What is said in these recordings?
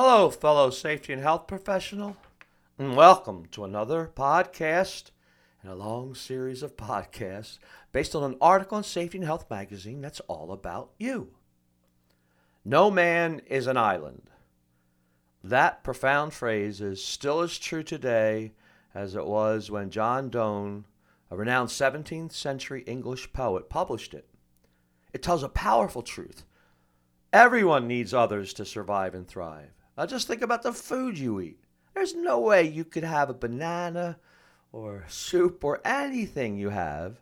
Hello, fellow safety and health professional, and welcome to another podcast in a long series of podcasts based on an article in Safety and Health magazine that's all about you. No man is an island. That profound phrase is still as true today as it was when John Donne, a renowned 17th century English poet, published it. It tells a powerful truth. Everyone needs others to survive and thrive. Now just think about the food you eat. There's no way you could have a banana or soup or anything you have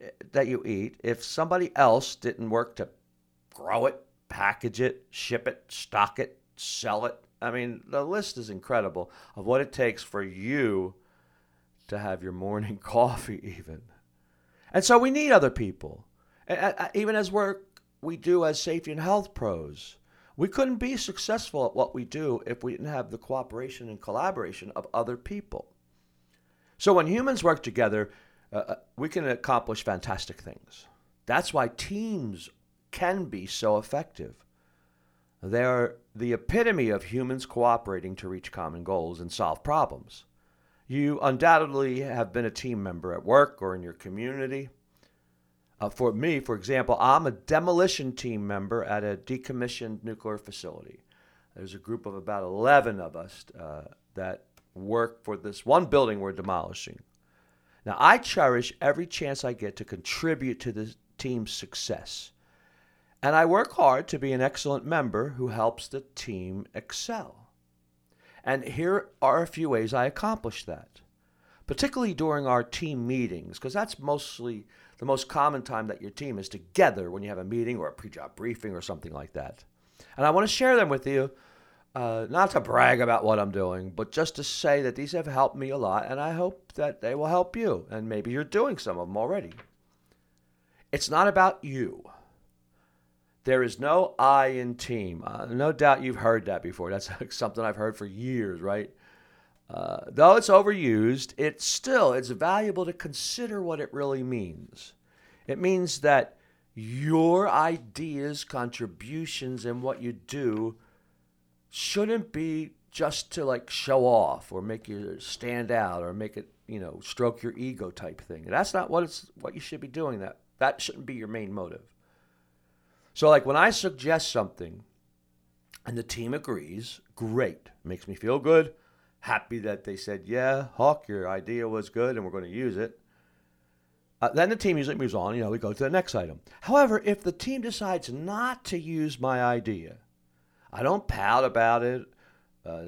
eh, that you eat if somebody else didn't work to grow it, package it, ship it, stock it, sell it. I mean, the list is incredible of what it takes for you to have your morning coffee, even. And so we need other people. Even as work we do as safety and health pros. We couldn't be successful at what we do if we didn't have the cooperation and collaboration of other people. So when humans work together, uh, uh, we can accomplish fantastic things. That's why teams can be so effective. They're the epitome of humans cooperating to reach common goals and solve problems. You undoubtedly have been a team member at work or in your community. Uh, for me, for example, I'm a demolition team member at a decommissioned nuclear facility. There's a group of about 11 of us uh, that work for this one building we're demolishing. Now, I cherish every chance I get to contribute to the team's success. And I work hard to be an excellent member who helps the team excel. And here are a few ways I accomplish that, particularly during our team meetings, because that's mostly the most common time that your team is together when you have a meeting or a pre job briefing or something like that. And I want to share them with you, uh, not to brag about what I'm doing, but just to say that these have helped me a lot, and I hope that they will help you. And maybe you're doing some of them already. It's not about you. There is no I in team. Uh, no doubt you've heard that before. That's something I've heard for years, right? Uh, though it's overused, it's still it's valuable to consider what it really means. It means that your ideas, contributions, and what you do shouldn't be just to like show off or make you stand out or make it you know stroke your ego type thing. That's not what it's what you should be doing. That that shouldn't be your main motive. So like when I suggest something and the team agrees, great, makes me feel good happy that they said, yeah, Hawk, your idea was good and we're going to use it. Uh, then the team usually moves on. You know, we go to the next item. However, if the team decides not to use my idea, I don't pout about it, uh,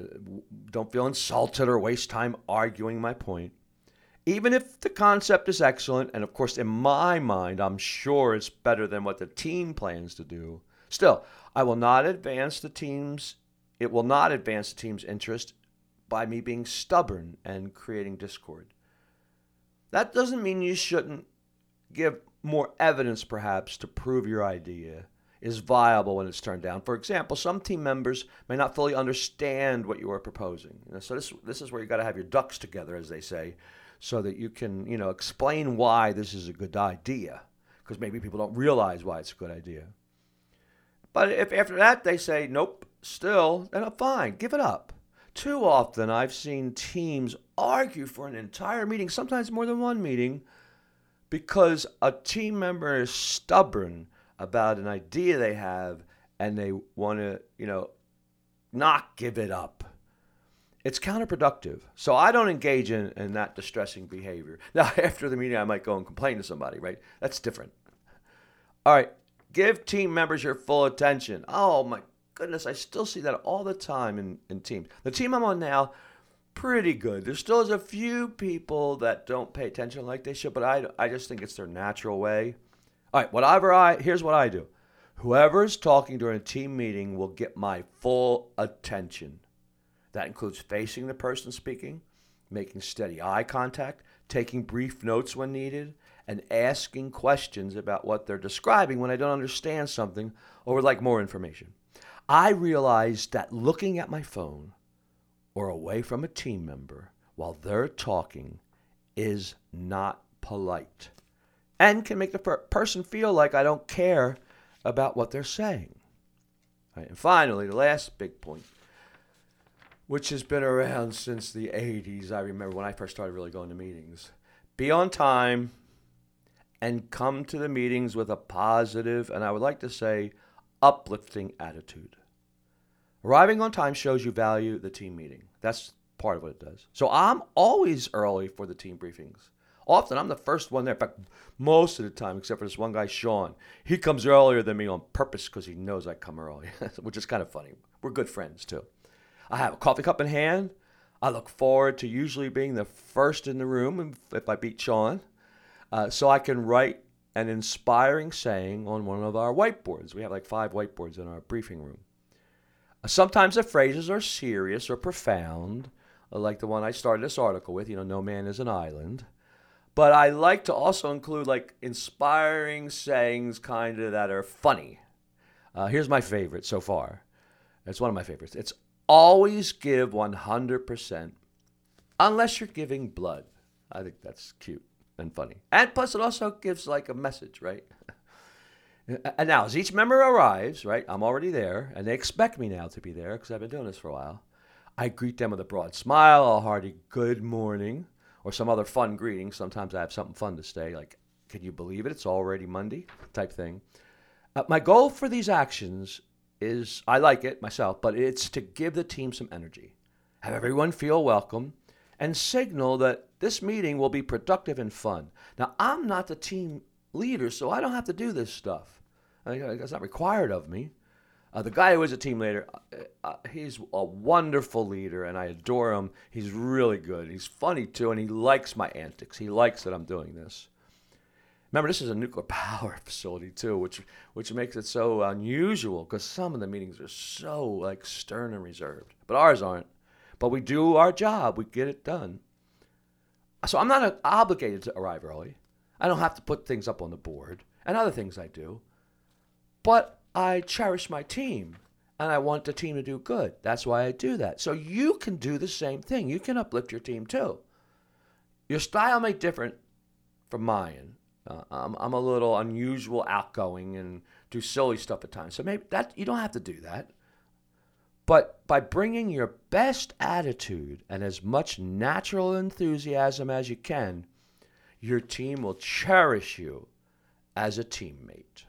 don't feel insulted or waste time arguing my point. Even if the concept is excellent, and of course, in my mind, I'm sure it's better than what the team plans to do, still, I will not advance the team's. It will not advance the team's interest by me being stubborn and creating discord. That doesn't mean you shouldn't give more evidence, perhaps, to prove your idea is viable when it's turned down. For example, some team members may not fully understand what you are proposing. You know, so this this is where you got to have your ducks together, as they say, so that you can you know explain why this is a good idea. Because maybe people don't realize why it's a good idea. But if after that they say nope, still, then fine, give it up. Too often, I've seen teams argue for an entire meeting, sometimes more than one meeting, because a team member is stubborn about an idea they have and they want to, you know, not give it up. It's counterproductive. So I don't engage in, in that distressing behavior. Now, after the meeting, I might go and complain to somebody, right? That's different. All right, give team members your full attention. Oh my goodness, I still see that all the time in, in teams. The team I'm on now, pretty good. There still is a few people that don't pay attention like they should, but I, I just think it's their natural way. All right, whatever I, here's what I do. Whoever's talking during a team meeting will get my full attention. That includes facing the person speaking, making steady eye contact, taking brief notes when needed, and asking questions about what they're describing when I don't understand something or would like more information. I realized that looking at my phone or away from a team member while they're talking is not polite and can make the per- person feel like I don't care about what they're saying. Right, and finally, the last big point which has been around since the 80s. I remember when I first started really going to meetings. Be on time and come to the meetings with a positive, and I would like to say, uplifting attitude. Arriving on time shows you value the team meeting. That's part of what it does. So I'm always early for the team briefings. Often I'm the first one there. In fact, most of the time, except for this one guy, Sean, he comes earlier than me on purpose because he knows I come early, which is kind of funny. We're good friends too. I have a coffee cup in hand. I look forward to usually being the first in the room if I beat Sean, uh, so I can write an inspiring saying on one of our whiteboards. We have like five whiteboards in our briefing room. Sometimes the phrases are serious or profound, like the one I started this article with, you know, no man is an island. But I like to also include like inspiring sayings kind of that are funny. Uh, here's my favorite so far. It's one of my favorites. It's always give 100% unless you're giving blood. I think that's cute and funny. And plus, it also gives like a message, right? And now, as each member arrives, right, I'm already there, and they expect me now to be there because I've been doing this for a while. I greet them with a broad smile, a hearty good morning, or some other fun greeting. Sometimes I have something fun to say, like, can you believe it? It's already Monday, type thing. Uh, my goal for these actions is I like it myself, but it's to give the team some energy, have everyone feel welcome, and signal that this meeting will be productive and fun. Now, I'm not the team leader, so I don't have to do this stuff. It's not required of me. Uh, the guy who is a team leader, uh, uh, he's a wonderful leader, and I adore him. He's really good. He's funny too, and he likes my antics. He likes that I'm doing this. Remember, this is a nuclear power facility too, which which makes it so unusual because some of the meetings are so like stern and reserved, but ours aren't. But we do our job. We get it done. So I'm not obligated to arrive early. I don't have to put things up on the board and other things I do. But I cherish my team and I want the team to do good. That's why I do that. So you can do the same thing. You can uplift your team too. Your style may differ from mine. Uh, I'm, I'm a little unusual, outgoing, and do silly stuff at times. So maybe that you don't have to do that. But by bringing your best attitude and as much natural enthusiasm as you can, your team will cherish you as a teammate.